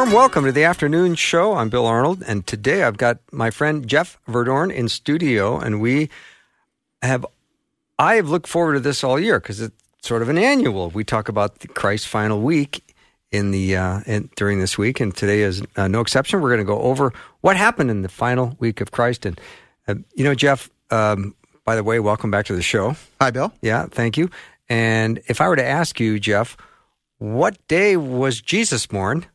Warm welcome to the afternoon show. I'm Bill Arnold, and today I've got my friend Jeff Verdoorn in studio, and we have. I have looked forward to this all year because it's sort of an annual. We talk about the Christ final week in the uh, in, during this week, and today is uh, no exception. We're going to go over what happened in the final week of Christ, and uh, you know, Jeff. Um, by the way, welcome back to the show. Hi, Bill. Yeah, thank you. And if I were to ask you, Jeff, what day was Jesus born?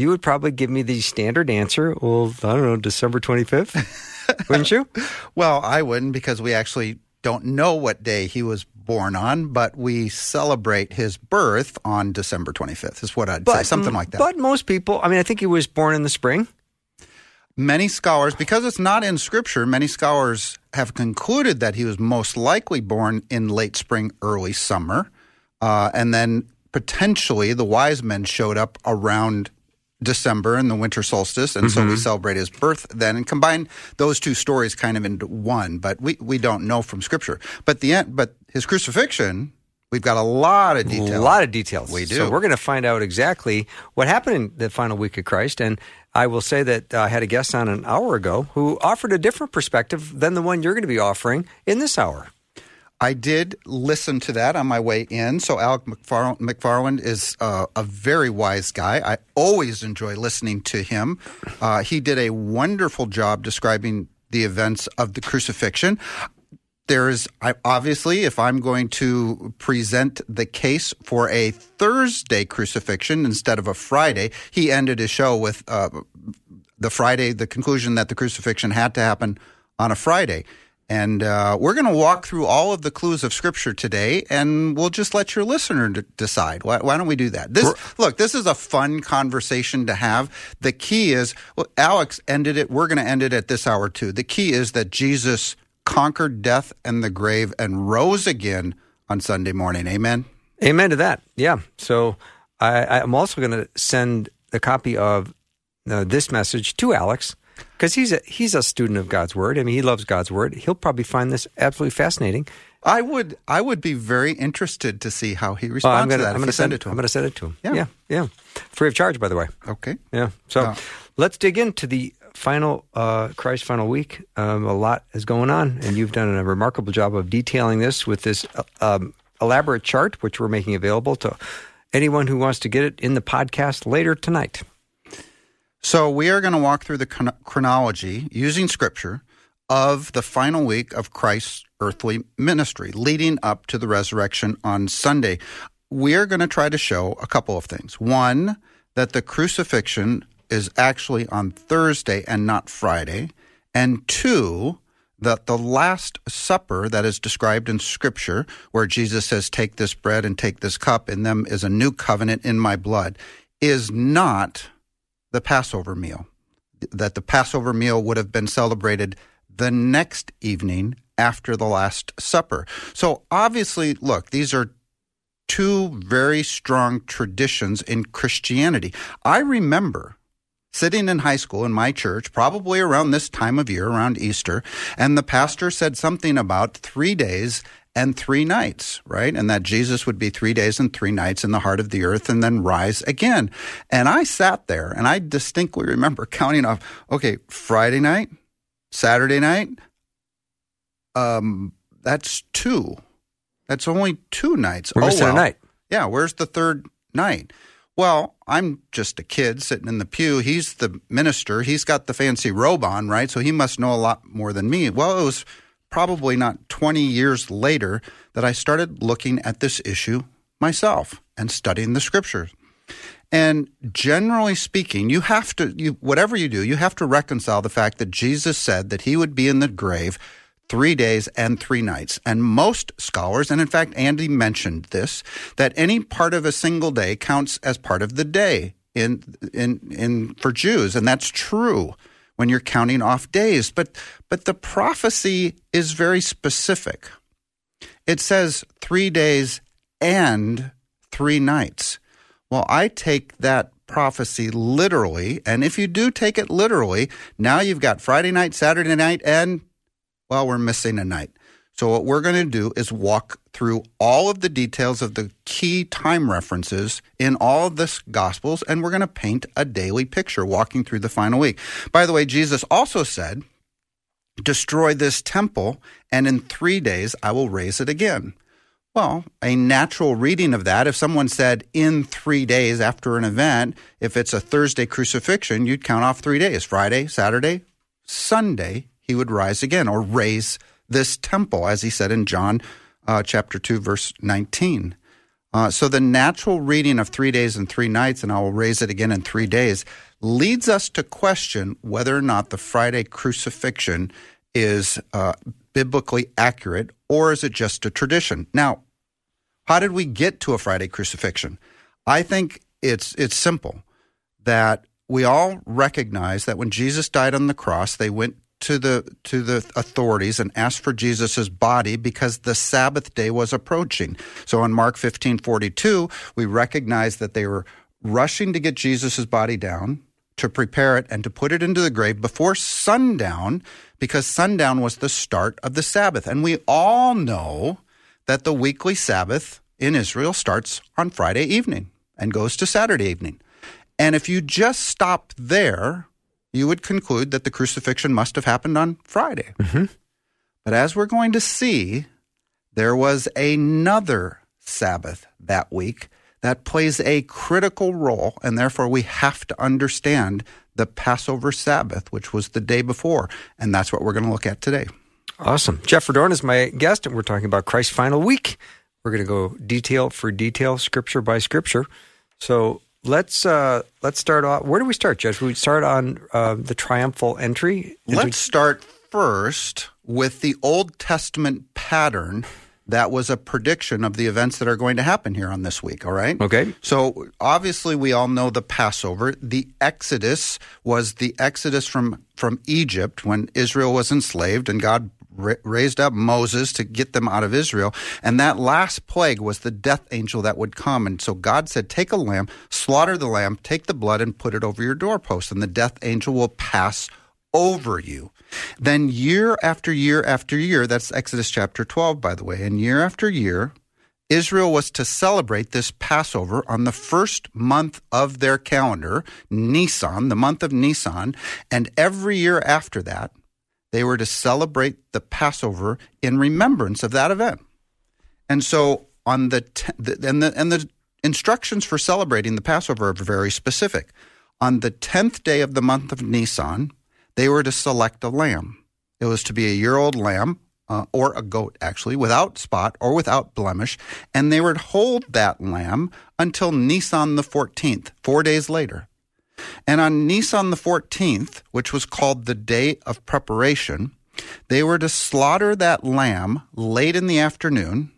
You would probably give me the standard answer. Well, I don't know, December 25th, wouldn't you? well, I wouldn't because we actually don't know what day he was born on, but we celebrate his birth on December 25th, is what I'd but, say, something like that. But most people, I mean, I think he was born in the spring. Many scholars, because it's not in scripture, many scholars have concluded that he was most likely born in late spring, early summer. Uh, and then potentially the wise men showed up around December and the winter solstice, and mm-hmm. so we mm-hmm. celebrate his birth then, and combine those two stories kind of into one. But we, we don't know from Scripture. But the end, but his crucifixion, we've got a lot of details. A lot of details. We do. So we're going to find out exactly what happened in the final week of Christ, and I will say that I had a guest on an hour ago who offered a different perspective than the one you're going to be offering in this hour. I did listen to that on my way in. So Alex McFarland is uh, a very wise guy. I always enjoy listening to him. Uh, he did a wonderful job describing the events of the crucifixion. There is I, obviously, if I'm going to present the case for a Thursday crucifixion instead of a Friday, he ended his show with uh, the Friday, the conclusion that the crucifixion had to happen on a Friday. And uh, we're going to walk through all of the clues of Scripture today, and we'll just let your listener d- decide. Why, why, don't we do that? This, look, this is a fun conversation to have. The key is, well, Alex ended it. We're going to end it at this hour too. The key is that Jesus conquered death and the grave and rose again on Sunday morning. Amen. Amen to that. Yeah. So I, I'm also going to send a copy of uh, this message to Alex because he's a he's a student of God's word. I mean, he loves God's word. He'll probably find this absolutely fascinating. I would I would be very interested to see how he responds oh, I'm gonna, to that. I'm going to send it to him. I'm going to send it to him. Yeah. yeah, yeah, free of charge, by the way. Okay. Yeah. So uh, let's dig into the final uh, Christ final week. Um, a lot is going on, and you've done a remarkable job of detailing this with this uh, um, elaborate chart, which we're making available to anyone who wants to get it in the podcast later tonight. So we are going to walk through the chronology using scripture of the final week of Christ's earthly ministry leading up to the resurrection on Sunday. We are going to try to show a couple of things. One, that the crucifixion is actually on Thursday and not Friday. And two, that the Last Supper that is described in Scripture, where Jesus says, Take this bread and take this cup, in them is a new covenant in my blood, is not the Passover meal, that the Passover meal would have been celebrated the next evening after the Last Supper. So obviously, look, these are two very strong traditions in Christianity. I remember sitting in high school in my church, probably around this time of year, around Easter, and the pastor said something about three days and three nights, right? And that Jesus would be three days and three nights in the heart of the earth and then rise again. And I sat there and I distinctly remember counting off, okay, Friday night, Saturday night, um, that's two. That's only two nights. Where's oh, well. night? Yeah, where's the third night? Well, I'm just a kid sitting in the pew. He's the minister. He's got the fancy robe on, right? So he must know a lot more than me. Well, it was probably not 20 years later that I started looking at this issue myself and studying the scriptures. And generally speaking, you have to, you, whatever you do, you have to reconcile the fact that Jesus said that he would be in the grave three days and three nights. And most scholars, and in fact, Andy mentioned this, that any part of a single day counts as part of the day. in in in for Jews, and that's true when you're counting off days. But but the prophecy is very specific. It says three days and three nights. Well, I take that prophecy literally, and if you do take it literally, now you've got Friday night, Saturday night, and well, we're missing a night. So, what we're going to do is walk through all of the details of the key time references in all of the Gospels, and we're going to paint a daily picture walking through the final week. By the way, Jesus also said, Destroy this temple, and in three days I will raise it again. Well, a natural reading of that, if someone said in three days after an event, if it's a Thursday crucifixion, you'd count off three days Friday, Saturday, Sunday, he would rise again or raise this temple, as he said in John uh, chapter 2, verse 19. Uh, so the natural reading of three days and three nights, and I will raise it again in three days, leads us to question whether or not the Friday crucifixion is uh, biblically accurate or is it just a tradition? Now, how did we get to a Friday crucifixion? I think it's it's simple that we all recognize that when Jesus died on the cross, they went to the to the authorities and asked for Jesus' body because the Sabbath day was approaching. So in Mark 15:42, we recognize that they were rushing to get Jesus' body down to prepare it and to put it into the grave before sundown because sundown was the start of the Sabbath. And we all know that the weekly Sabbath in Israel starts on Friday evening and goes to Saturday evening. And if you just stop there, you would conclude that the crucifixion must have happened on Friday. Mm-hmm. But as we're going to see, there was another Sabbath that week that plays a critical role, and therefore we have to understand the Passover Sabbath, which was the day before. And that's what we're going to look at today. Awesome. Jeff Verdoorn is my guest, and we're talking about Christ's final week. We're going to go detail for detail, scripture by scripture. So let's uh, let's start off. Where do we start, Judge? We start on uh, the triumphal entry. Let's we... start first with the Old Testament pattern that was a prediction of the events that are going to happen here on this week, all right? Okay. So obviously we all know the Passover. The Exodus was the Exodus from from Egypt when Israel was enslaved and God raised up Moses to get them out of Israel. And that last plague was the death angel that would come. And so God said, Take a lamb, slaughter the lamb, take the blood, and put it over your doorpost, and the death angel will pass over you. Then, year after year after year, that's Exodus chapter 12, by the way, and year after year, Israel was to celebrate this Passover on the first month of their calendar, Nisan, the month of Nisan, and every year after that, they were to celebrate the Passover in remembrance of that event. And so on the, te- and the and the instructions for celebrating the Passover are very specific. On the 10th day of the month of Nisan, they were to select a lamb. It was to be a year old lamb uh, or a goat, actually, without spot or without blemish, and they to hold that lamb until Nisan the 14th, four days later. And on Nisan the 14th, which was called the Day of Preparation, they were to slaughter that lamb late in the afternoon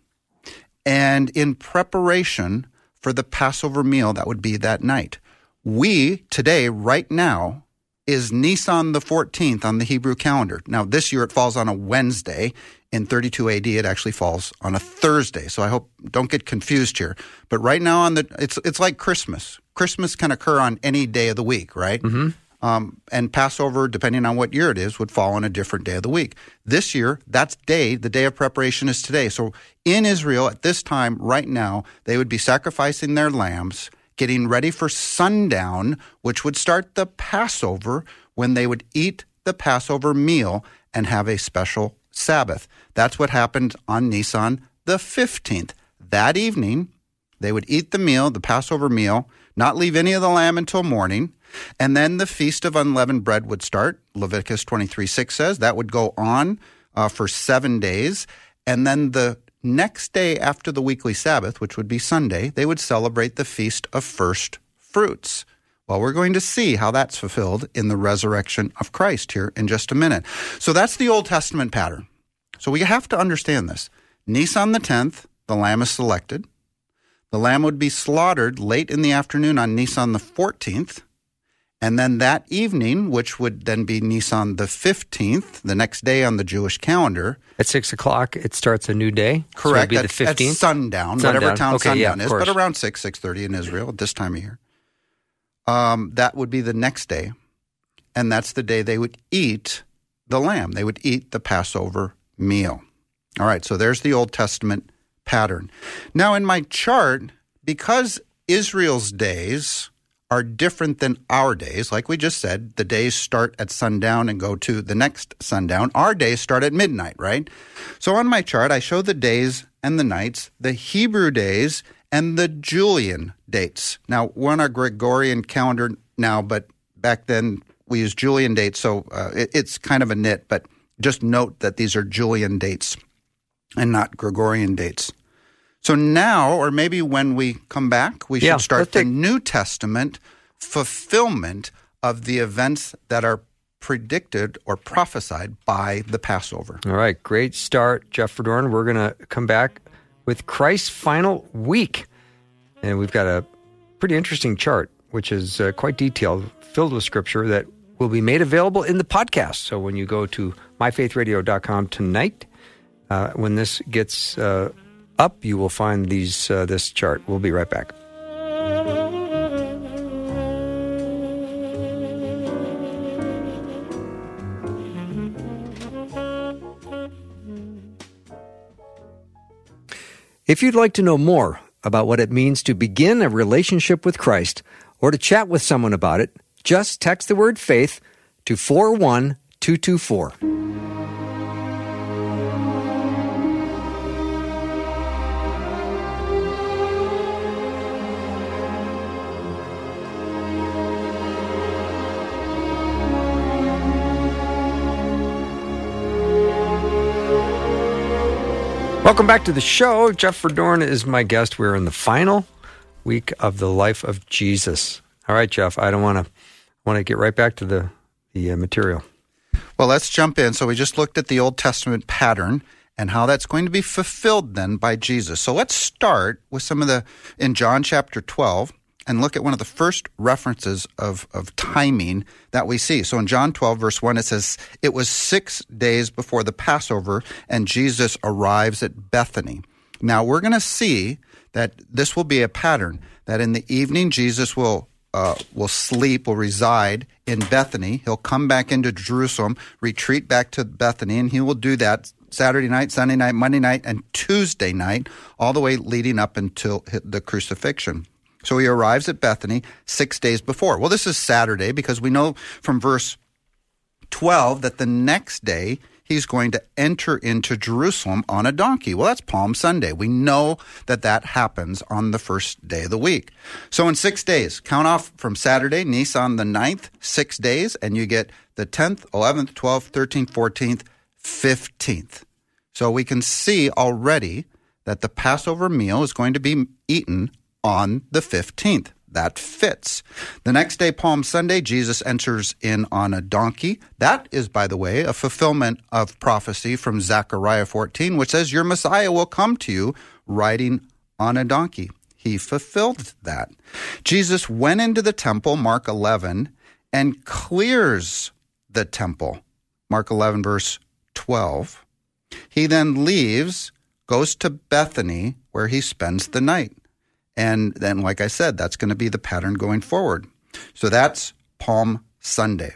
and in preparation for the Passover meal that would be that night. We, today, right now, is Nisan the 14th on the Hebrew calendar. Now, this year it falls on a Wednesday. In 32 AD, it actually falls on a Thursday. So I hope don't get confused here. But right now on the it's it's like Christmas. Christmas can occur on any day of the week, right? Mm-hmm. Um, and Passover, depending on what year it is, would fall on a different day of the week. This year, that's day, the day of preparation is today. So in Israel at this time, right now, they would be sacrificing their lambs getting ready for sundown, which would start the Passover when they would eat the Passover meal and have a special Sabbath. That's what happened on Nisan the 15th. That evening, they would eat the meal, the Passover meal, not leave any of the lamb until morning. And then the Feast of Unleavened Bread would start. Leviticus 23 6 says that would go on uh, for seven days. And then the next day after the weekly Sabbath, which would be Sunday, they would celebrate the Feast of First Fruits. Well, we're going to see how that's fulfilled in the resurrection of Christ here in just a minute. So that's the Old Testament pattern. So we have to understand this. Nisan the 10th, the lamb is selected. The lamb would be slaughtered late in the afternoon on Nisan the 14th. And then that evening, which would then be Nisan the 15th, the next day on the Jewish calendar. At 6 o'clock, it starts a new day? Correct. So at, the 15th? At sundown, sundown, whatever town okay, sundown yeah, is, but around 6, 6.30 in Israel at this time of year. Um, that would be the next day. And that's the day they would eat the lamb. They would eat the Passover meal. All right, so there's the Old Testament pattern. Now, in my chart, because Israel's days are different than our days. Like we just said, the days start at sundown and go to the next sundown. Our days start at midnight, right? So on my chart, I show the days and the nights, the Hebrew days and the Julian dates. Now, we're on our Gregorian calendar now, but back then we used Julian dates, so uh, it, it's kind of a nit, but just note that these are Julian dates and not Gregorian dates. So now, or maybe when we come back, we Yeah, should start let's the take- New Testament fulfillment of the events that are predicted or prophesied by the Passover. All right, great start, Jeff Verdoorn. We're going to come back with Christ's final week. And we've got a pretty interesting chart, which is uh, quite detailed, filled with scripture that will be made available in the podcast. So when you go to myfaithradio.com tonight, uh, when this gets uh, up, you will find these uh, this chart. We'll be right back. If you'd like to know more about what it means to begin a relationship with Christ or to chat with someone about it, just text the word faith to 41224. Welcome back to the show. Jeff Verdoorn is my guest. We're in the final week of the life of Jesus. All right, Jeff. I don't want to want to get right back to the the uh, material. Well, let's jump in. So we just looked at the Old Testament pattern and how that's going to be fulfilled then by Jesus. So let's start with some of the in John chapter 12 and look at one of the first references of, of timing that we see. So in John 12, verse 1, it says, It was six days before the Passover, and Jesus arrives at Bethany. Now we're going to see that this will be a pattern, that in the evening, Jesus will uh, will sleep, will reside in Bethany. He'll come back into Jerusalem, retreat back to Bethany, and he will do that Saturday night, Sunday night, Monday night, and Tuesday night, all the way leading up until the crucifixion. So he arrives at Bethany six days before. Well, this is Saturday because we know from verse 12 that the next day he's going to enter into Jerusalem on a donkey. Well, that's Palm Sunday. We know that that happens on the first day of the week. So in six days, count off from Saturday, Nisan the 9th, six days, and you get the 10th, 11th, 12th, 13th, 14th, 15th. So we can see already that the Passover meal is going to be eaten on the 15th. That fits. The next day, Palm Sunday, Jesus enters in on a donkey. That is, by the way, a fulfillment of prophecy from Zechariah 14, which says, Your Messiah will come to you riding on a donkey. He fulfilled that. Jesus went into the temple, Mark 11, and clears the temple. Mark 11, verse 12. He then leaves, goes to Bethany, where he spends the night. And then, like I said, that's going to be the pattern going forward. So that's Palm Sunday.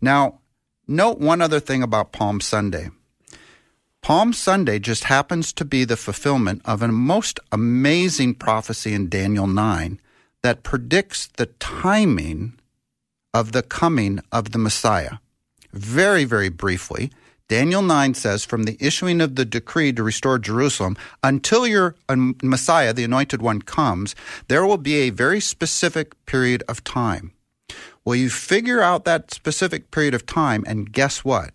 Now, note one other thing about Palm Sunday. Palm Sunday just happens to be the fulfillment of a most amazing prophecy in Daniel 9 that predicts the timing of the coming of the Messiah. Very, very briefly, Daniel 9 says, From the issuing of the decree to restore Jerusalem until your um, Messiah, the anointed one, comes, there will be a very specific period of time. Well, you figure out that specific period of time, and guess what?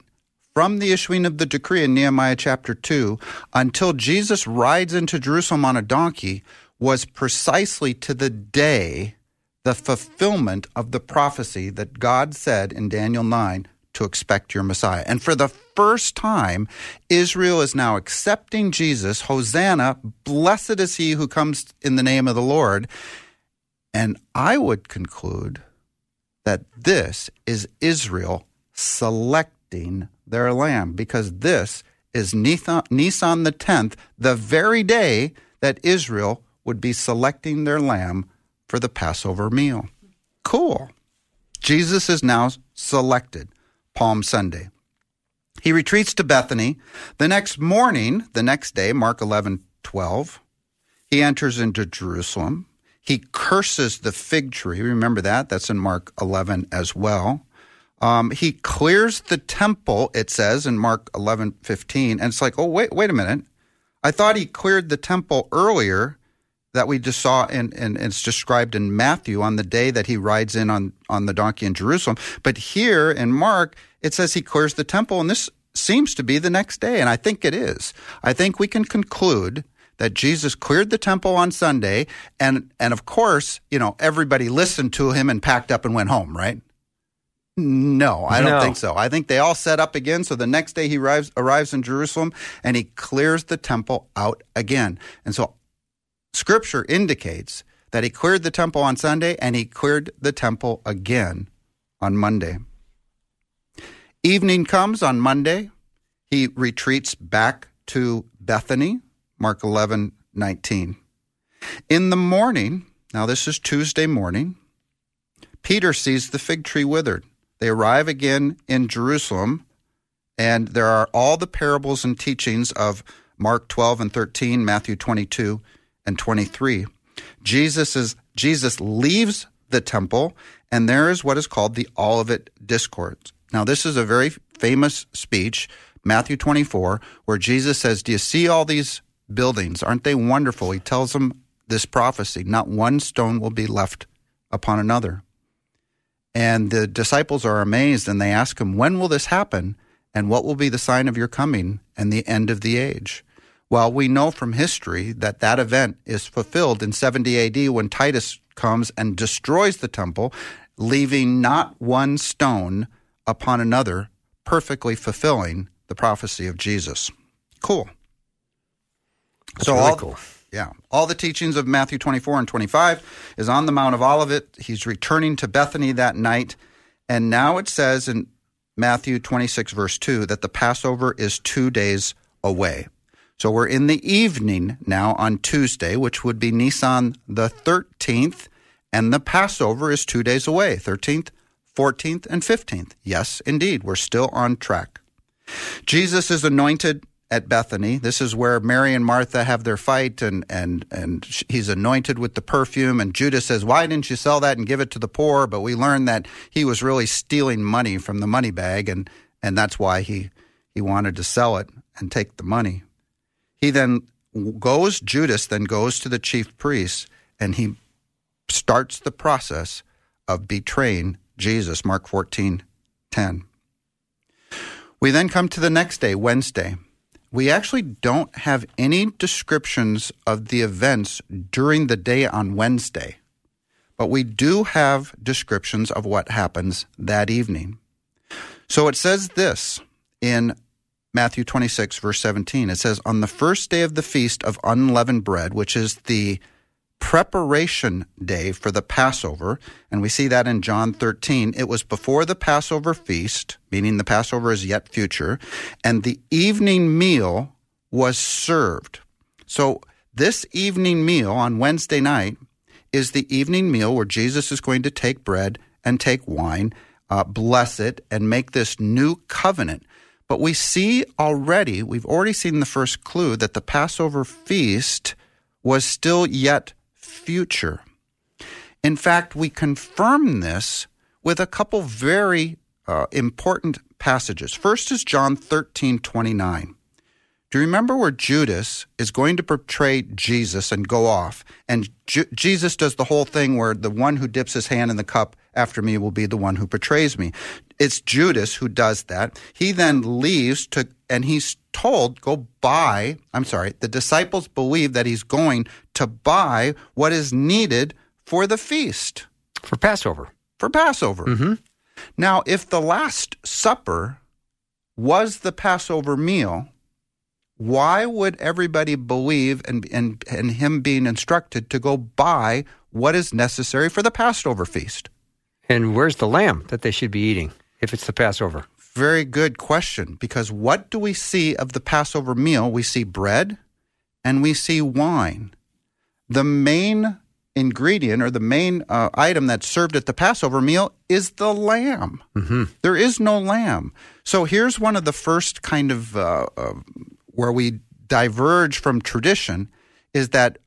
From the issuing of the decree in Nehemiah chapter 2 until Jesus rides into Jerusalem on a donkey was precisely to the day the fulfillment of the prophecy that God said in Daniel 9 to expect your Messiah. And for the first time, Israel is now accepting Jesus. Hosanna, blessed is he who comes in the name of the Lord. And I would conclude that this is Israel selecting their lamb because this is Nisan the 10th, the very day that Israel would be selecting their lamb for the Passover meal. Cool. Jesus is now selected Palm Sunday. He retreats to Bethany. The next morning, the next day, Mark 11, 12, he enters into Jerusalem. He curses the fig tree. Remember that? That's in Mark 11 as well. Um, he clears the temple, it says in Mark 11, 15. And it's like, oh, wait, wait a minute. I thought he cleared the temple earlier that we just saw and, and, it's described in Matthew on the day that he rides in on, on the donkey in Jerusalem. But here in Mark, it says he clears the temple, and this seems to be the next day, and I think it is. I think we can conclude that Jesus cleared the temple on Sunday, and and of course, you know, everybody listened to him and packed up and went home, right? No, I don't no. think so. I think they all set up again. So the next day he arrives arrives in Jerusalem and he clears the temple out again. And so Scripture indicates that he cleared the temple on Sunday and he cleared the temple again on Monday. Evening comes on Monday. He retreats back to Bethany, Mark 11, 19. In the morning, now this is Tuesday morning, Peter sees the fig tree withered. They arrive again in Jerusalem, and there are all the parables and teachings of Mark 12 and 13, Matthew 22, and 23. Jesus is Jesus leaves the temple and there is what is called the Olivet Discourse. Now this is a very famous speech, Matthew 24, where Jesus says, "Do you see all these buildings? Aren't they wonderful?" He tells them this prophecy, not one stone will be left upon another. And the disciples are amazed and they ask him, "When will this happen? And what will be the sign of your coming and the end of the age?" Well, we know from history that that event is fulfilled in 70 AD when Titus comes and destroys the temple, leaving not one stone upon another, perfectly fulfilling the prophecy of Jesus. Cool. That's so really all, cool. Yeah. All the teachings of Matthew 24 and 25 is on the Mount of Olivet. He's returning to Bethany that night. And now it says in Matthew 26, verse 2, that the Passover is two days away. So we're in the evening now on Tuesday, which would be Nisan the 13th, and the Passover is two days away 13th, 14th, and 15th. Yes, indeed, we're still on track. Jesus is anointed at Bethany. This is where Mary and Martha have their fight, and, and, and he's anointed with the perfume. And Judas says, Why didn't you sell that and give it to the poor? But we learn that he was really stealing money from the money bag, and, and that's why he, he wanted to sell it and take the money. He then goes, Judas then goes to the chief priests and he starts the process of betraying Jesus, Mark 14 10. We then come to the next day, Wednesday. We actually don't have any descriptions of the events during the day on Wednesday, but we do have descriptions of what happens that evening. So it says this in Matthew 26, verse 17. It says, On the first day of the feast of unleavened bread, which is the preparation day for the Passover, and we see that in John 13, it was before the Passover feast, meaning the Passover is yet future, and the evening meal was served. So, this evening meal on Wednesday night is the evening meal where Jesus is going to take bread and take wine, uh, bless it, and make this new covenant. But we see already, we've already seen the first clue that the Passover feast was still yet future. In fact, we confirm this with a couple very uh, important passages. First is John 13 29. Do you remember where Judas is going to portray Jesus and go off? And Ju- Jesus does the whole thing where the one who dips his hand in the cup after me will be the one who betrays me. It's Judas who does that. He then leaves to, and he's told, go buy. I'm sorry, the disciples believe that he's going to buy what is needed for the feast. For Passover. For Passover. Mm-hmm. Now, if the Last Supper was the Passover meal, why would everybody believe and, and, and him being instructed to go buy what is necessary for the Passover feast? And where's the lamb that they should be eating if it's the Passover? Very good question. Because what do we see of the Passover meal? We see bread and we see wine. The main ingredient or the main uh, item that's served at the Passover meal is the lamb. There is no lamb. So here's one of the first kind of uh, uh, where we diverge from tradition is that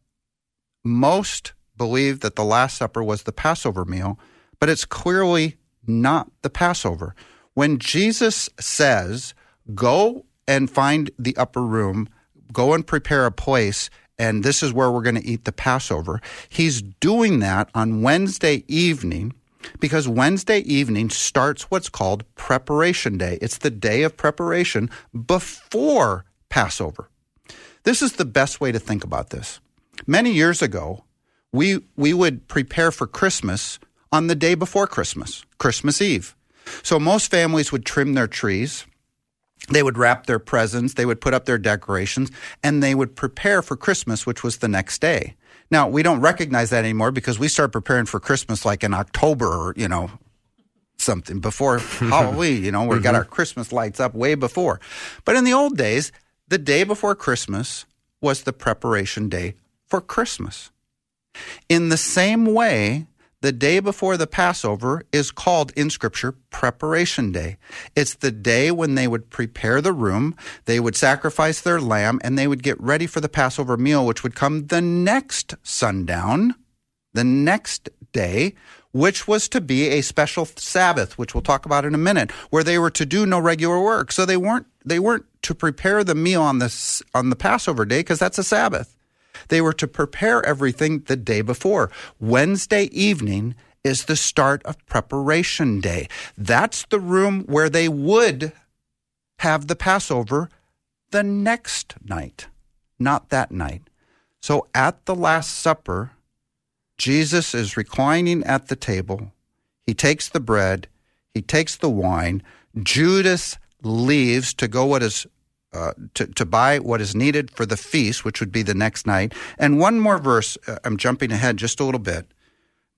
most believe that the Last Supper was the Passover meal, but it's clearly not the Passover. When Jesus says, Go and find the upper room, go and prepare a place, and this is where we're going to eat the Passover, he's doing that on Wednesday evening because Wednesday evening starts what's called preparation day. It's the day of preparation before Passover. This is the best way to think about this. Many years ago, we we would prepare for Christmas on the day before Christmas, Christmas Eve. So most families would trim their trees, they would wrap their presents, they would put up their decorations, and they would prepare for Christmas, which was the next day. Now, we don't recognize that anymore because we start preparing for Christmas like in October or, you know, something before Halloween, you know, we got mm-hmm. our Christmas lights up way before. But in the old days, the day before Christmas was the preparation day for Christmas. In the same way, the day before the Passover is called in Scripture Preparation Day. It's the day when they would prepare the room, they would sacrifice their lamb, and they would get ready for the Passover meal, which would come the next sundown, the next day, which was to be a special Sabbath, which we'll talk about in a minute, where they were to do no regular work. So they weren't they weren't to prepare the meal on this on the Passover day because that's a Sabbath. They were to prepare everything the day before. Wednesday evening is the start of preparation day. That's the room where they would have the Passover the next night, not that night. So at the Last Supper, Jesus is reclining at the table. He takes the bread, he takes the wine. Judas leaves to go what is uh, to, to buy what is needed for the feast, which would be the next night. And one more verse, uh, I'm jumping ahead just a little bit.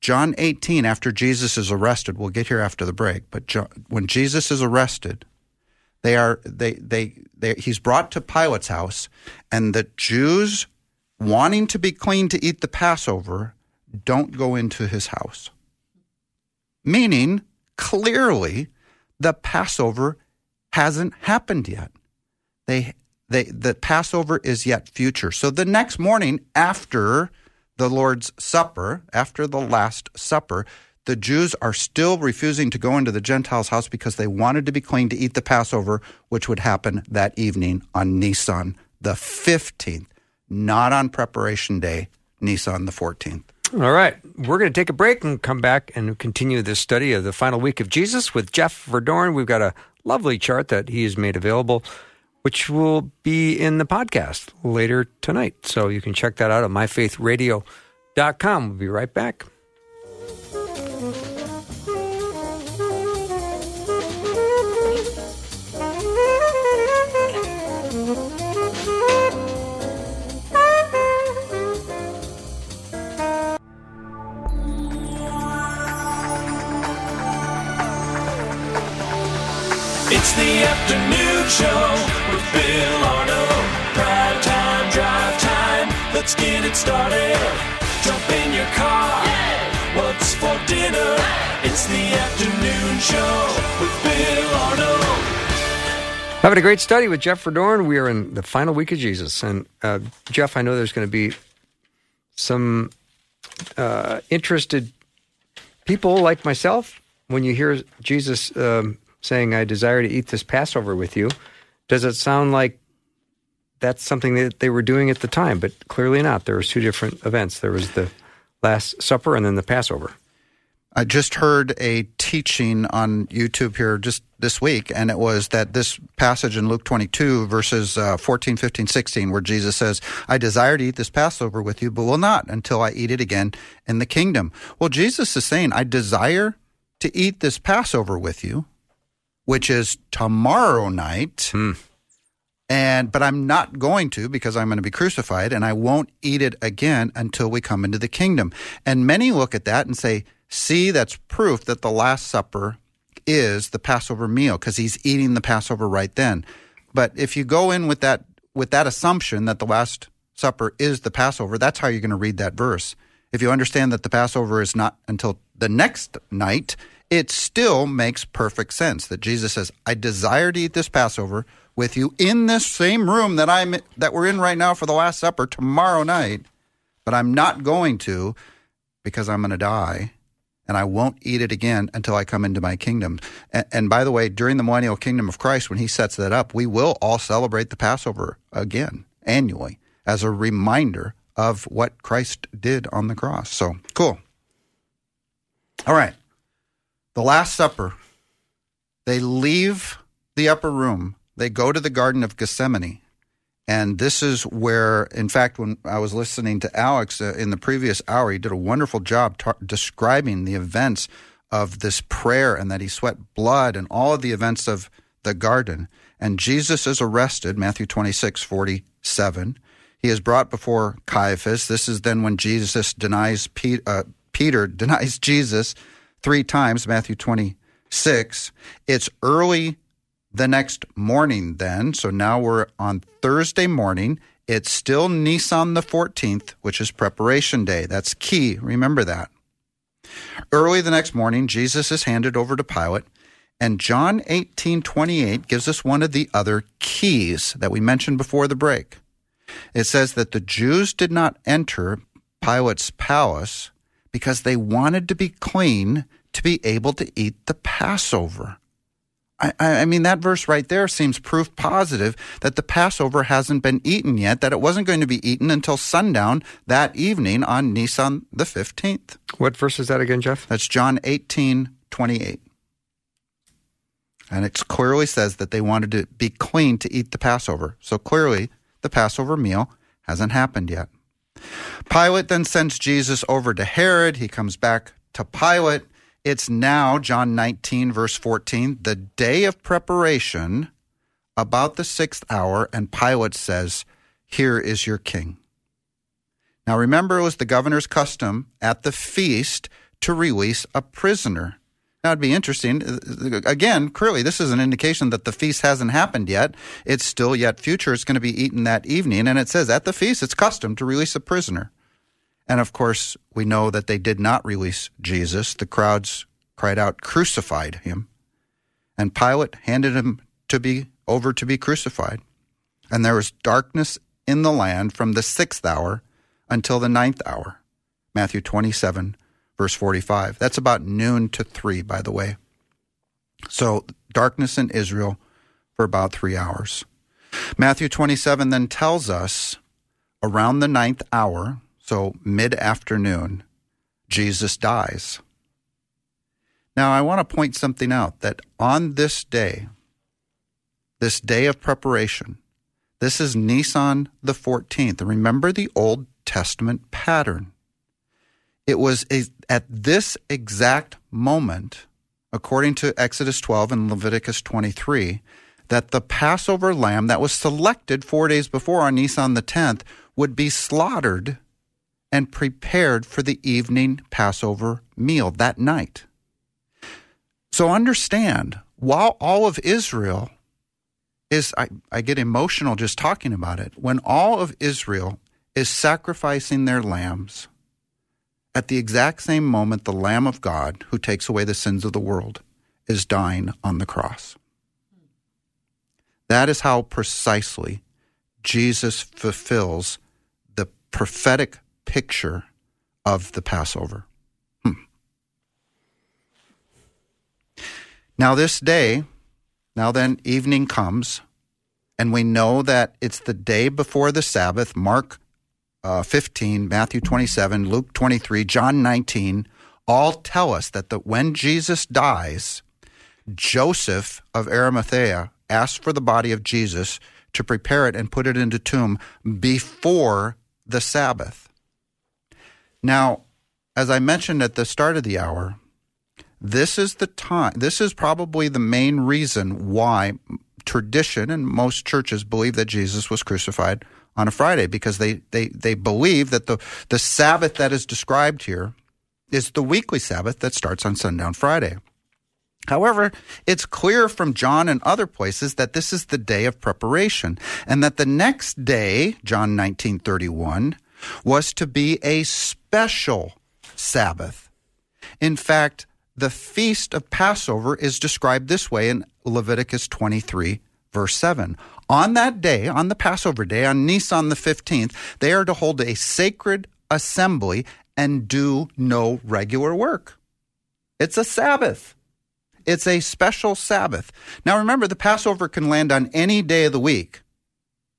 John 18, after Jesus is arrested, we'll get here after the break, but John, when Jesus is arrested, they are they, they they he's brought to Pilate's house, and the Jews wanting to be clean to eat the Passover don't go into his house. Meaning, clearly, the Passover hasn't happened yet. They, they, the Passover is yet future. So the next morning after the Lord's Supper, after the Last Supper, the Jews are still refusing to go into the Gentiles' house because they wanted to be clean to eat the Passover, which would happen that evening on Nisan the 15th, not on preparation day, Nisan the 14th. All right. We're going to take a break and come back and continue this study of the final week of Jesus with Jeff Verdoorn. We've got a lovely chart that he has made available, which will be in the podcast later tonight. So you can check that out at myfaithradio.com. We'll be right back. Show with Bill Arnold. Prime time, drive time. Let's get it started. Jump in your car. What's for dinner? It's the afternoon show with Bill Arnold. Having a great study with Jeff Verdoorn. We are in the final week of Jesus. And uh, Jeff, I know there's going to be some uh, interested people like myself when you hear Jesus um, saying, I desire to eat this Passover with you. Does it sound like that's something that they were doing at the time? But clearly not. There was two different events. There was the Last Supper and then the Passover. I just heard a teaching on YouTube here just this week, and it was that this passage in Luke 22, verses uh, 14, 15, 16, where Jesus says, I desire to eat this Passover with you, but will not until I eat it again in the kingdom. Well, Jesus is saying, I desire to eat this Passover with you, which is tomorrow night. Hmm. And but I'm not going to because I'm going to be crucified and I won't eat it again until we come into the kingdom. And many look at that and say, "See, that's proof that the last supper is the Passover meal because he's eating the Passover right then." But if you go in with that with that assumption that the last supper is the Passover, that's how you're going to read that verse. If you understand that the Passover is not until the next night, it still makes perfect sense that Jesus says, "I desire to eat this Passover with you in this same room that I'm that we're in right now for the last supper tomorrow night, but I'm not going to because I'm going to die." And I won't eat it again until I come into my kingdom. And, and by the way, during the millennial kingdom of Christ, when he sets that up, we will all celebrate the Passover again annually as a reminder of what Christ did on the cross. So cool. All right. The Last Supper. They leave the upper room. They go to the Garden of Gethsemane. And this is where, in fact, when I was listening to Alex uh, in the previous hour, he did a wonderful job ta- describing the events of this prayer and that he sweat blood and all of the events of the garden. And Jesus is arrested, Matthew 26, 47. He is brought before Caiaphas. This is then when Jesus denies Pe- uh, Peter denies Jesus three times, Matthew 26. It's early the next morning, then. So now we're on Thursday morning. It's still Nisan the 14th, which is preparation day. That's key. Remember that. Early the next morning, Jesus is handed over to Pilate. And John 18 28 gives us one of the other keys that we mentioned before the break. It says that the Jews did not enter Pilate's palace because they wanted to be clean to be able to eat the Passover. I, I mean, that verse right there seems proof positive that the Passover hasn't been eaten yet, that it wasn't going to be eaten until sundown that evening on Nisan the 15th. What verse is that again, Jeff? That's John 18 28. And it clearly says that they wanted to be clean to eat the Passover. So clearly, the Passover meal hasn't happened yet. Pilate then sends Jesus over to Herod. He comes back to Pilate. It's now, John 19, verse 14, the day of preparation, about the sixth hour, and Pilate says, Here is your king. Now remember, it was the governor's custom at the feast to release a prisoner. Now, it'd be interesting. Uh, uh, again, clearly, this is an indication that the feast hasn't happened yet. It's still yet future. It's going to be eaten that evening. And it says at the feast, it's custom to release a prisoner. And of course, we know that they did not release Jesus. The crowds cried out, crucified him. And Pilate handed him to be over to be crucified. And there was darkness in the land from the sixth hour until the ninth hour. Matthew 27, verse 45. That's about noon to three, by the way. So, darkness in Israel for about three hours. Matthew 27 then tells us around the ninth hour, so mid afternoon, Jesus dies. Now, I want to point something out that on this day, this day of preparation, this is Nisan the 14th. Remember the Old Testament pattern. It was at this exact moment, according to Exodus 12 and Leviticus 23, that the Passover lamb that was selected four days before on Nisan the 10th would be slaughtered and prepared for the evening Passover meal that night. So understand, while all of Israel is, I, I get emotional just talking about it, when all of Israel is sacrificing their lambs, at the exact same moment, the Lamb of God, who takes away the sins of the world, is dying on the cross. That is how precisely Jesus fulfills the prophetic picture of the Passover. Hmm. Now, this day, now then, evening comes, and we know that it's the day before the Sabbath. Mark uh, 15, Matthew 27, Luke 23, John 19 all tell us that the, when Jesus dies, Joseph of Arimathea asked for the body of Jesus to prepare it and put it into tomb before the Sabbath. Now, as I mentioned at the start of the hour, this is the time, this is probably the main reason why tradition and most churches believe that Jesus was crucified on a Friday because they, they, they believe that the, the Sabbath that is described here is the weekly Sabbath that starts on sundown Friday. However, it's clear from John and other places that this is the day of preparation and that the next day, John 19:31, was to be a special Sabbath. In fact, the feast of Passover is described this way in Leviticus 23 verse 7. On that day, on the Passover day, on Nisan the 15th, they are to hold a sacred assembly and do no regular work. It's a Sabbath. It's a special Sabbath. Now remember, the Passover can land on any day of the week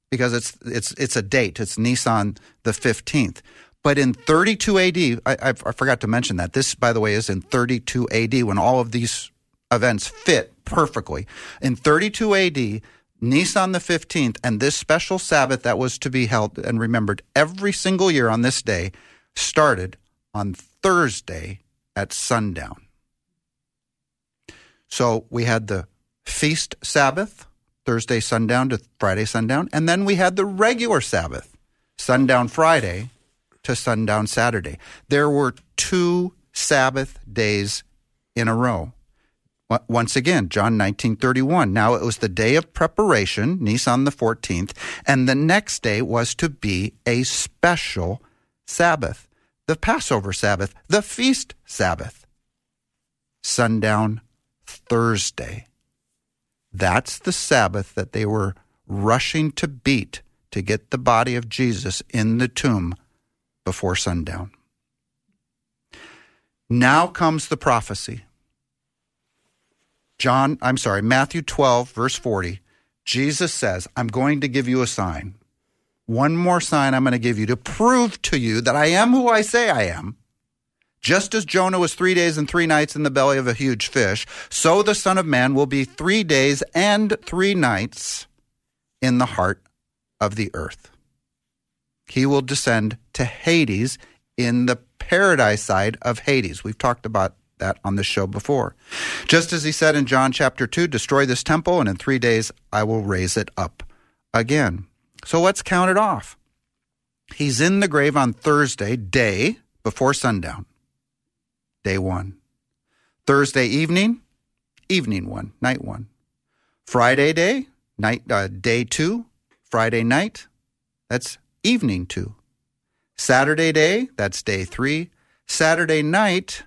because it's it's it's a date. It's Nisan the fifteenth. But in 32 AD, I, I forgot to mention that. This, by the way, is in 32 AD when all of these events fit perfectly. In 32 AD, Nisan the 15th, and this special Sabbath that was to be held and remembered every single year on this day started on Thursday at sundown. So we had the feast Sabbath, Thursday sundown to Friday sundown, and then we had the regular Sabbath, sundown Friday to sundown Saturday. There were two Sabbath days in a row. Once again, John 19:31. Now it was the day of preparation, Nisan the 14th, and the next day was to be a special Sabbath, the Passover Sabbath, the feast Sabbath. Sundown Thursday. That's the Sabbath that they were rushing to beat to get the body of Jesus in the tomb before sundown. Now comes the prophecy. John, I'm sorry, Matthew 12, verse 40. Jesus says, I'm going to give you a sign. One more sign I'm going to give you to prove to you that I am who I say I am. Just as Jonah was three days and three nights in the belly of a huge fish, so the Son of Man will be three days and three nights in the heart of the earth. He will descend to Hades in the paradise side of Hades. We've talked about that on the show before. Just as he said in John chapter 2 destroy this temple, and in three days I will raise it up again. So let's count it off. He's in the grave on Thursday, day before sundown day one. Thursday evening, evening one, night one. Friday day, night uh, day two. Friday night, that's evening two. Saturday day, that's day three. Saturday night,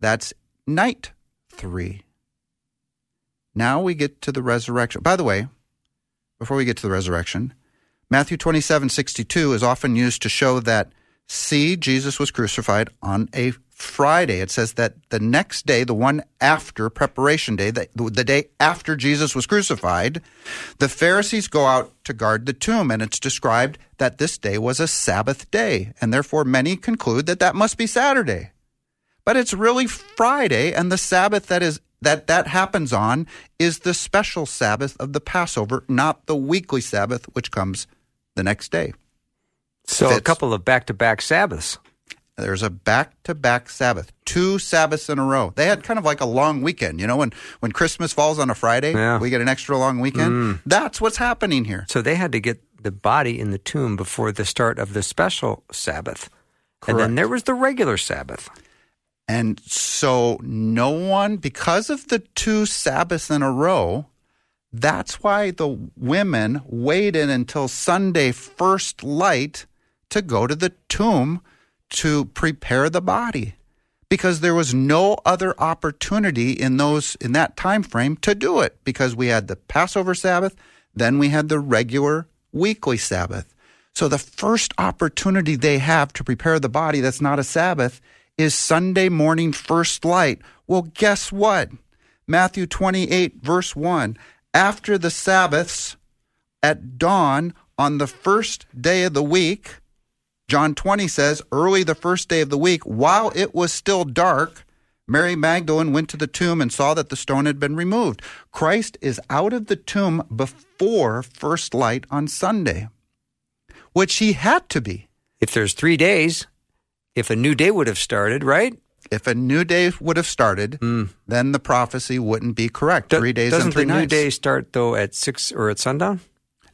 that's night three. Now we get to the resurrection. By the way, before we get to the resurrection, Matthew 27 62 is often used to show that, see, Jesus was crucified on a Friday, it says that the next day, the one after preparation day, the, the day after Jesus was crucified, the Pharisees go out to guard the tomb, and it's described that this day was a Sabbath day, and therefore many conclude that that must be Saturday. But it's really Friday, and the Sabbath that is that that happens on is the special Sabbath of the Passover, not the weekly Sabbath, which comes the next day. So Fits. a couple of back-to-back Sabbaths. There's a back-to-back Sabbath, two Sabbaths in a row. They had kind of like a long weekend, you know, when when Christmas falls on a Friday, Yeah. we get an extra long weekend. Mm. That's what's happening here. So they had to get the body in the tomb before the start of the special Sabbath. And then there was the regular Sabbath. And so no one because of the two Sabbaths in a row, that's why the women waited until Sunday first light to go to the tomb to prepare the body because there was no other opportunity in those in that time frame to do it because we had the Passover Sabbath, then we had the regular weekly Sabbath. So the first opportunity they have to prepare the body that's not a Sabbath is Sunday morning first light. Well, guess what? Matthew 28 verse 1. After the Sabbaths at dawn on the first day of the week, John 20 says, early the first day of the week, while it was still dark, Mary Magdalene went to the tomb and saw that the stone had been removed. Christ is out of the tomb before first light on Sunday, which he had to be. If there's three days, if a new day would have started, right? if a new day would have started, hmm. then the prophecy wouldn't be correct. Do- three days Doesn't and three the new day start though at six or at sundown?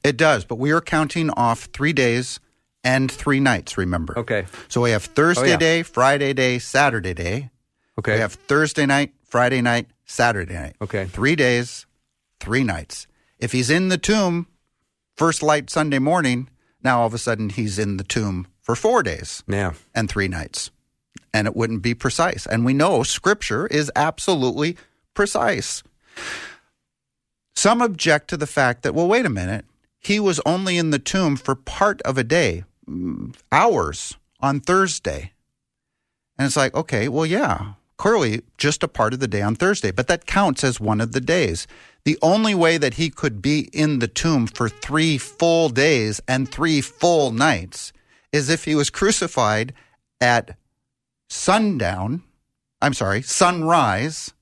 It does, but we are counting off three days and three nights. Remember? Okay. So we have Thursday oh, yeah. day, Friday day, Saturday day. Okay. We have Thursday night, Friday night, Saturday night. Okay. Three days, three nights. If he's in the tomb first light Sunday morning, now all of a sudden he's in the tomb for four days yeah. and three nights. And it wouldn't be precise. And we know scripture is absolutely precise. Some object to the fact that, well, wait a minute, he was only in the tomb for part of a day, mm, hours on Thursday. And it's like, okay, well, yeah, clearly just a part of the day on Thursday, but that counts as one of the days. The only way that he could be in the tomb for three full days and three full nights is if he was crucified at sundown, I'm sorry, sunrise,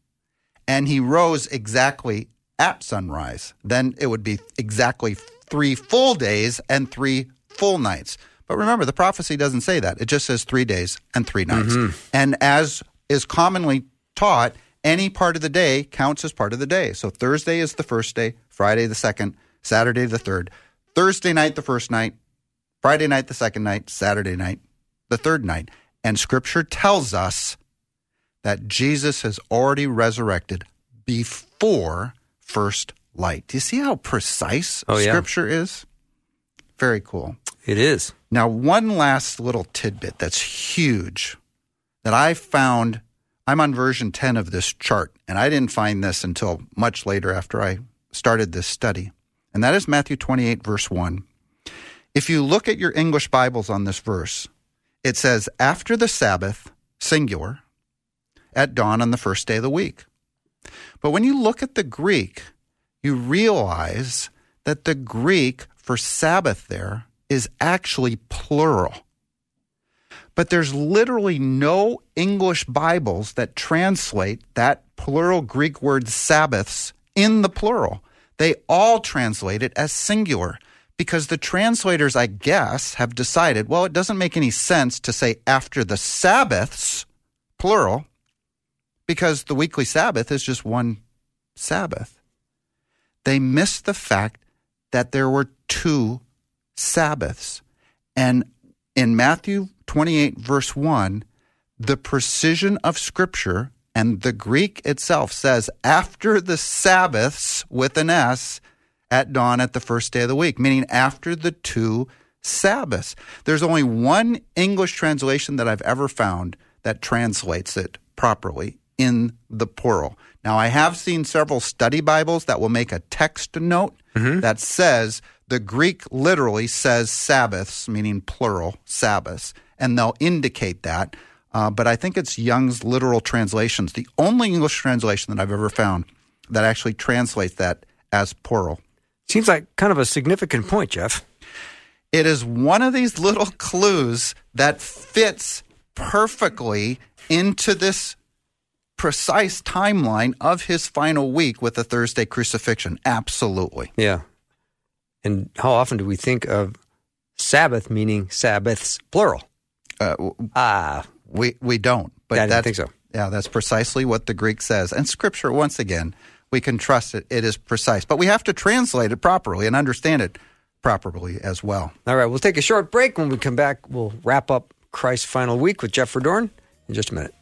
and he rose exactly at sunrise. Then it would be exactly three full days and three full nights. But remember, the prophecy doesn't say that. It just says three days and three nights. Mm-hmm. And as is commonly taught, any part of the day counts as part of the day. So Thursday is the first day, Friday the second, Saturday the third, Thursday night the first night, Friday night the second night, Saturday night the third night. And scripture tells us that Jesus has already resurrected before first light. Do you see how precise Oh, yeah. scripture is? Very cool. It is. Now, one last little tidbit that's huge that I found. I'm on version 10 of this chart, and I didn't find this until much later after I started this study. And that is Matthew 28, verse 1. If you look at your English Bibles on this verse, it says, after the Sabbath, singular, at dawn on the first day of the week. But when you look at the Greek, you realize that the Greek for Sabbath there is actually plural. But there's literally no English Bibles that translate that plural Greek word Sabbaths in the plural. They all translate it as singular because the translators, I guess, have decided, well, it doesn't make any sense to say after the Sabbaths, plural, because the weekly Sabbath is just one Sabbath. They missed the fact that there were two Sabbaths. And in Matthew 28, verse 1, the precision of Scripture and the Greek itself says, after the Sabbaths with an S at dawn at the first day of the week, meaning after the two Sabbaths. There's only one English translation that I've ever found that translates it properly in the plural. Now, I have seen several study Bibles that will make a text note that says the Greek literally says Sabbaths, meaning plural Sabbaths, and they'll indicate that. Uh, but I think it's Young's literal translations, the only English translation that I've ever found that actually translates that as plural. Seems like kind of a significant point, Jeff. It is one of these little clues that fits perfectly into this precise timeline of his final week with the Thursday crucifixion. Absolutely. Yeah. And how often do we think of Sabbath meaning Sabbaths plural? Uh, Ah, we we don't, but I that's think so. Yeah, that's precisely what the Greek says. And Scripture, once again, we can trust it. It is precise, but we have to translate it properly and understand it properly as well. all right. We'll take a short break. When we come back, we'll wrap up Christ's final week with Jeff Verdoorn in just a minute.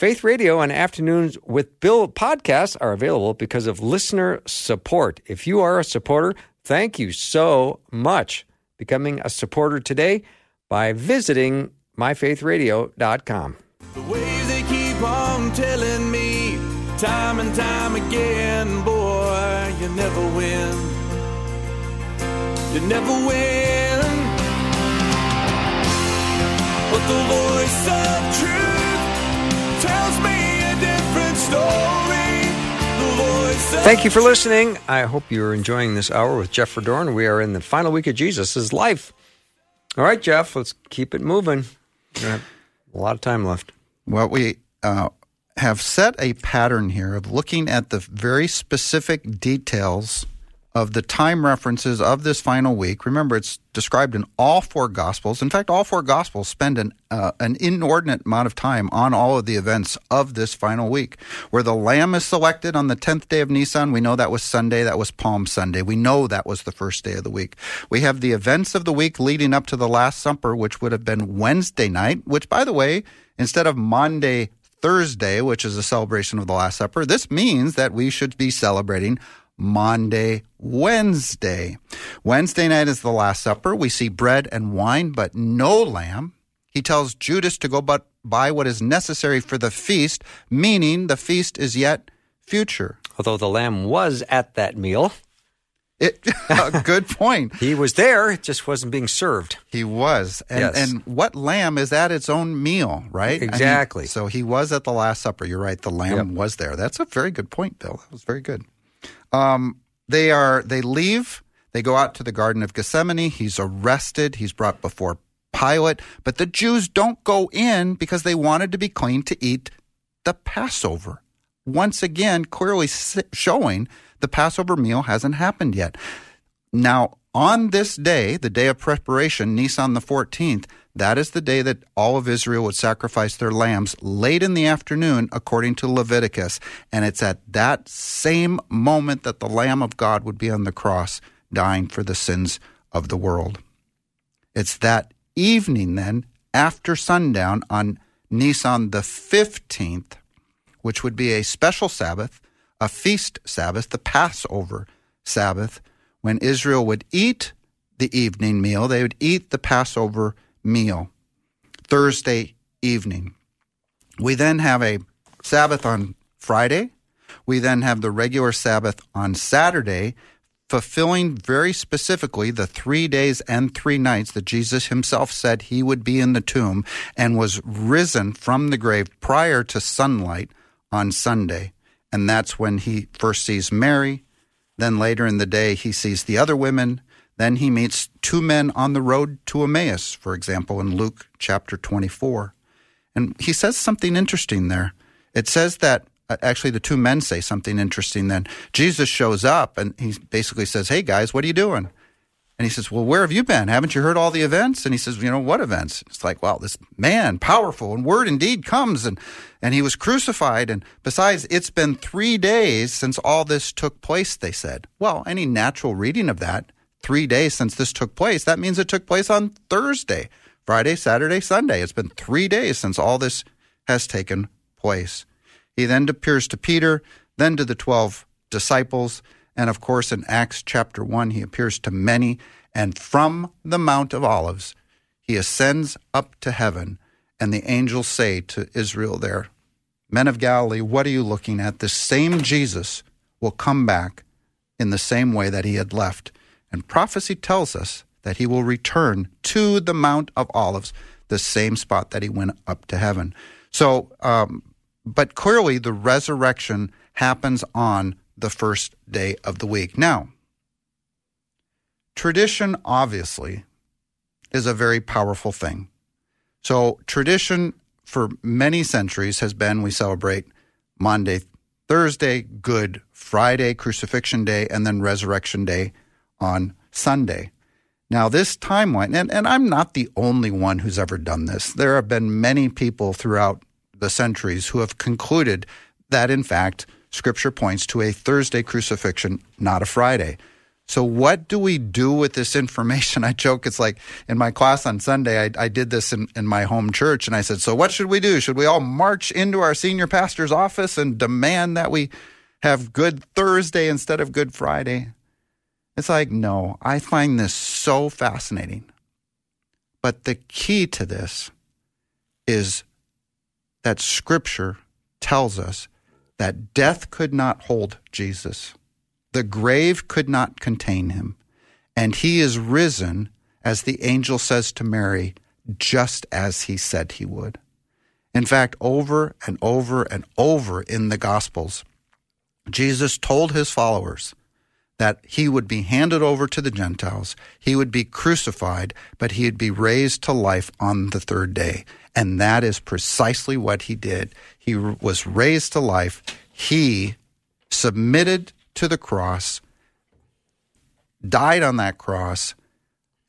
Faith Radio and Afternoons with Bill podcasts are available because of listener support. If you are a supporter, thank you so much. Becoming a supporter today by visiting myfaithradio.com. The ways they keep on telling me time and time again, boy, you never win. You never win. But the voice of truth tells me a different story. Thank you for listening. I hope you're enjoying this hour with Jeff Verdoorn. We are in the final week of Jesus' life. All right, Jeff, let's keep it moving. A lot of time left. Well, we uh, have set a pattern here of looking at the very specific details of the time references of this final week. Remember, it's described in all four Gospels. In fact, all four Gospels spend an, uh, an inordinate amount of time on all of the events of this final week. Where the Lamb is selected on the 10th day of Nisan, we know that was Sunday, that was Palm Sunday. We know that was the first day of the week. We have the events of the week leading up to the Last Supper, which would have been Wednesday night, which, by the way, instead of Maundy, Thursday, which is a celebration of the Last Supper, this means that we should be celebrating Maundy, Wednesday. Wednesday night is the Last Supper. We see bread and wine, but no lamb. He tells Judas to go but buy what is necessary for the feast, meaning the feast is yet future. Although the lamb was at that meal, It, good point. he was there, it just wasn't being served. He was. And, Yes. and what lamb is at its own meal, right? I mean, Exactly. so he was at the Last Supper. You're right. The lamb Yep. was there. That's a very good point, Bill. That was very good. Um, they are, they leave, they go out to the Garden of Gethsemane. He's arrested. He's brought before Pilate. But the Jews don't go in because they wanted to be clean to eat the Passover. Once again, clearly showing the Passover meal hasn't happened yet. Now, on this day, the day of preparation, Nisan the 14th, that is the day that all of Israel would sacrifice their lambs late in the afternoon, according to Leviticus. And it's at that same moment that the Lamb of God would be on the cross, dying for the sins of the world. It's that evening, then, after sundown on Nisan the 15th, which would be a special Sabbath, a feast Sabbath, the Passover Sabbath, when Israel would eat the evening meal, they would eat the Passover meal Thursday evening. We then have a Sabbath on Friday. We then have the regular Sabbath on Saturday, fulfilling very specifically the three days and three nights that Jesus himself said he would be in the tomb and was risen from the grave prior to sunlight on Sunday. And that's when he first sees Mary. Then later in the day, he sees the other women. Then he meets two men on the road to Emmaus, for example, in Luke chapter 24. And he says something interesting there. It says that uh, actually the two men say something interesting then. Jesus shows up and he basically says, Hey guys, what are you doing? And he says, Well, where have you been? Haven't you heard all the events? And he says, You know, what events? It's like, Well, this man, powerful and word indeed comes and, and he was crucified. And besides, it's been three days since all this took place, they said. Well, any natural reading of that, three days since this took place, that means it took place on Thursday, Friday, Saturday, Sunday. It's been three days since all this has taken place. He then appears to Peter, then to the 12 disciples, and of course in Acts chapter 1, he appears to many. And from the Mount of Olives, he ascends up to heaven, and the angels say to Israel there, Men of Galilee, what are you looking at? The same Jesus will come back in the same way that he had left. And prophecy tells us that he will return to the Mount of Olives, the same spot that he went up to heaven. So, um, but clearly the resurrection happens on the first day of the week. Now, tradition obviously is a very powerful thing. So, tradition for many centuries has been we celebrate Maundy, Thursday, Good Friday, Crucifixion Day, and then Resurrection Day on Sunday. Now, this timeline, and, and I'm not the only one who's ever done this. There have been many people throughout the centuries who have concluded that, in fact, Scripture points to a Thursday crucifixion, not a Friday. So, what do we do with this information? I joke, it's like in my class on Sunday, I, I did this in, in my home church, and I said, So, what should we do? Should we all march into our senior pastor's office and demand that we have Good Thursday instead of Good Friday? It's like, no, I find this so fascinating. But the key to this is that Scripture tells us that death could not hold Jesus. The grave could not contain him. And he is risen, as the angel says to Mary, just as he said he would. In fact, over and over and over in the Gospels, Jesus told his followers that he would be handed over to the Gentiles, he would be crucified, but he'd be raised to life on the third day. And that is precisely what he did. He was raised to life. He submitted to the cross, died on that cross,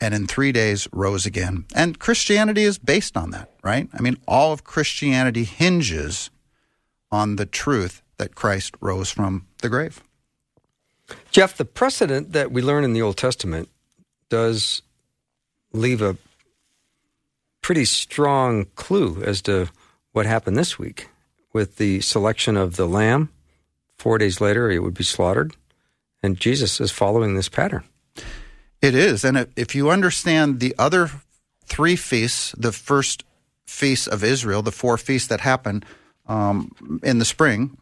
and in three days rose again. And Christianity is based on that, right? I mean, all of Christianity hinges on the truth that Christ rose from the grave. Jeff, the precedent that we learn in the Old Testament does leave a pretty strong clue as to what happened this week with the selection of the lamb. Four days later, it would be slaughtered. And Jesus is following this pattern. It is. And if you understand the other three feasts, the first feast of Israel, the four feasts that happen um, in the spring,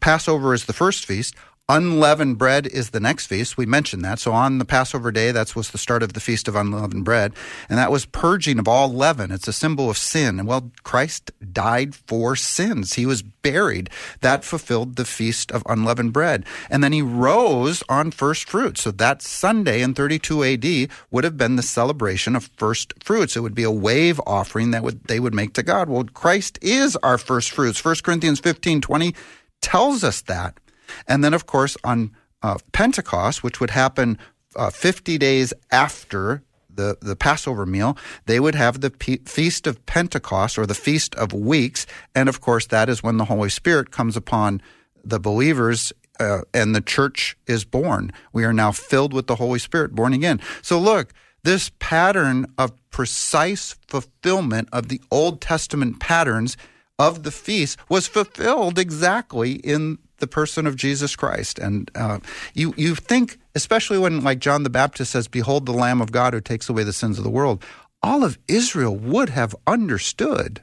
Passover is the first feast. Unleavened bread is the next feast. We mentioned that. So on the Passover day, that was the start of the Feast of Unleavened Bread. And that was purging of all leaven. It's a symbol of sin. And well, Christ died for sins. He was buried. That fulfilled the Feast of Unleavened Bread. And then he rose on first fruits. So that Sunday in 32 AD would have been the celebration of first fruits. It would be a wave offering that would, they would make to God. Well, Christ is our first fruits. 1 Corinthians 15, 20 tells us that. And then, of course, on uh, Pentecost, which would happen uh, 50 days after the, the Passover meal, they would have the Feast of Pentecost or the Feast of Weeks. And of course, that is when the Holy Spirit comes upon the believers uh, and the church is born. We are now filled with the Holy Spirit, born again. So look, this pattern of precise fulfillment of the Old Testament patterns of the feast was fulfilled exactly in the person of Jesus Christ. And uh, you you think, especially when like John the Baptist says, "Behold, the Lamb of God who takes away the sins of the world," all of Israel would have understood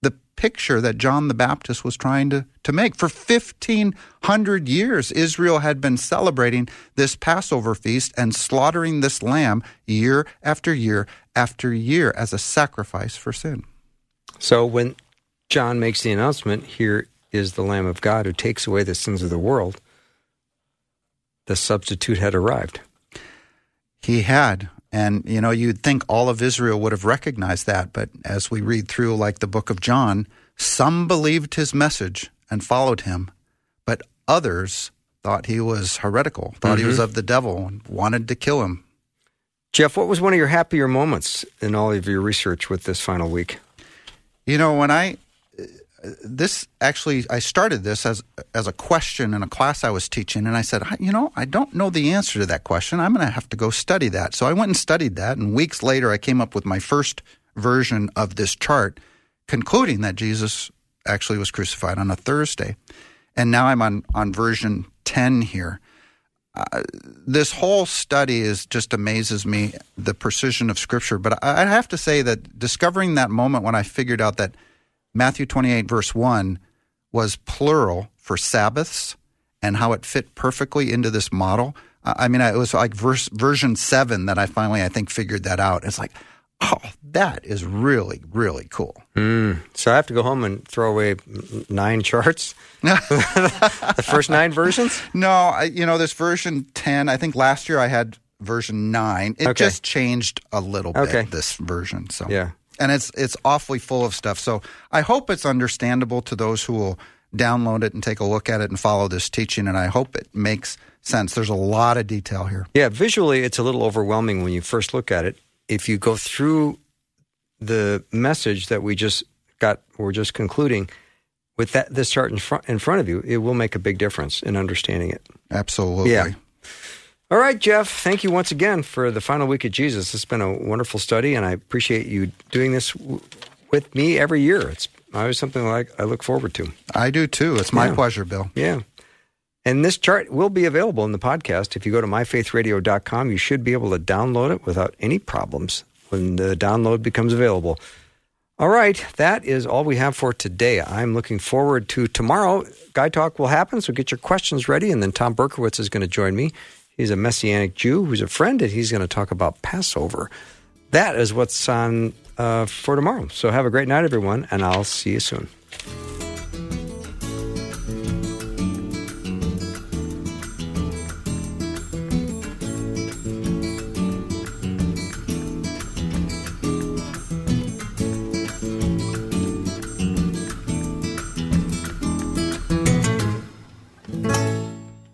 the picture that John the Baptist was trying to, to make. For 1,500 years, Israel had been celebrating this Passover feast and slaughtering this lamb year after year after year as a sacrifice for sin. So when John makes the announcement, here is the Lamb of God who takes away the sins of the world, the substitute had arrived. He had. And, you know, you'd think all of Israel would have recognized that. But as we read through, like the book of John, some believed his message and followed him, but others thought he was heretical, thought mm-hmm. he was mm-hmm. of the devil, and wanted to kill him. Jeff, what was one of your happier moments in all of your research with this final week? You know, when I this actually I started this as as a question in a class I was teaching, and I said, you know, I don't know the answer to that question. I'm going to have to go study that. So I went and studied that, and weeks later, I came up with my first version of this chart, concluding that Jesus actually was crucified on a Thursday, and now I'm on on version ten here. Uh, this whole study is just amazes me the precision of Scripture. But I, I have to say that discovering that moment when I figured out that Matthew 28, verse 1, was plural for Sabbaths and how it fit perfectly into this model. I mean, it was like verse, version 7 that I finally, I think, figured that out. It's like, oh, that is really, really cool. Mm. So I have to go home and throw away nine charts? the first nine versions? No, I, you know, this version 10, I think last year I had version 9. It okay. just changed a little bit, okay. this version. So Yeah and it's it's awfully full of stuff. So I hope it's understandable to those who will download it and take a look at it and follow this teaching. And I hope it makes sense. There's a lot of detail here. Yeah, visually, it's a little overwhelming when you first look at it. If you go through the message that we just got, we're just concluding with that this chart in front in front of you, it will make a big difference in understanding it. Absolutely. Yeah. All right, Jeff, thank you once again for the final week of Jesus. It's been a wonderful study, and I appreciate you doing this w- with me every year. It's always something like I look forward to. I do too. It's my yeah. pleasure, Bill. Yeah. And this chart will be available in the podcast. If you go to myfaithradio.com, you should be able to download it without any problems when the download becomes available. All right, that is all we have for today. I'm looking forward to tomorrow. Guy Talk will happen, so get your questions ready, and then Tom Berkowitz is going to join me. He's a Messianic Jew who's a friend, and he's going to talk about Passover. That is what's on uh, for tomorrow. So have a great night, everyone, and I'll see you soon.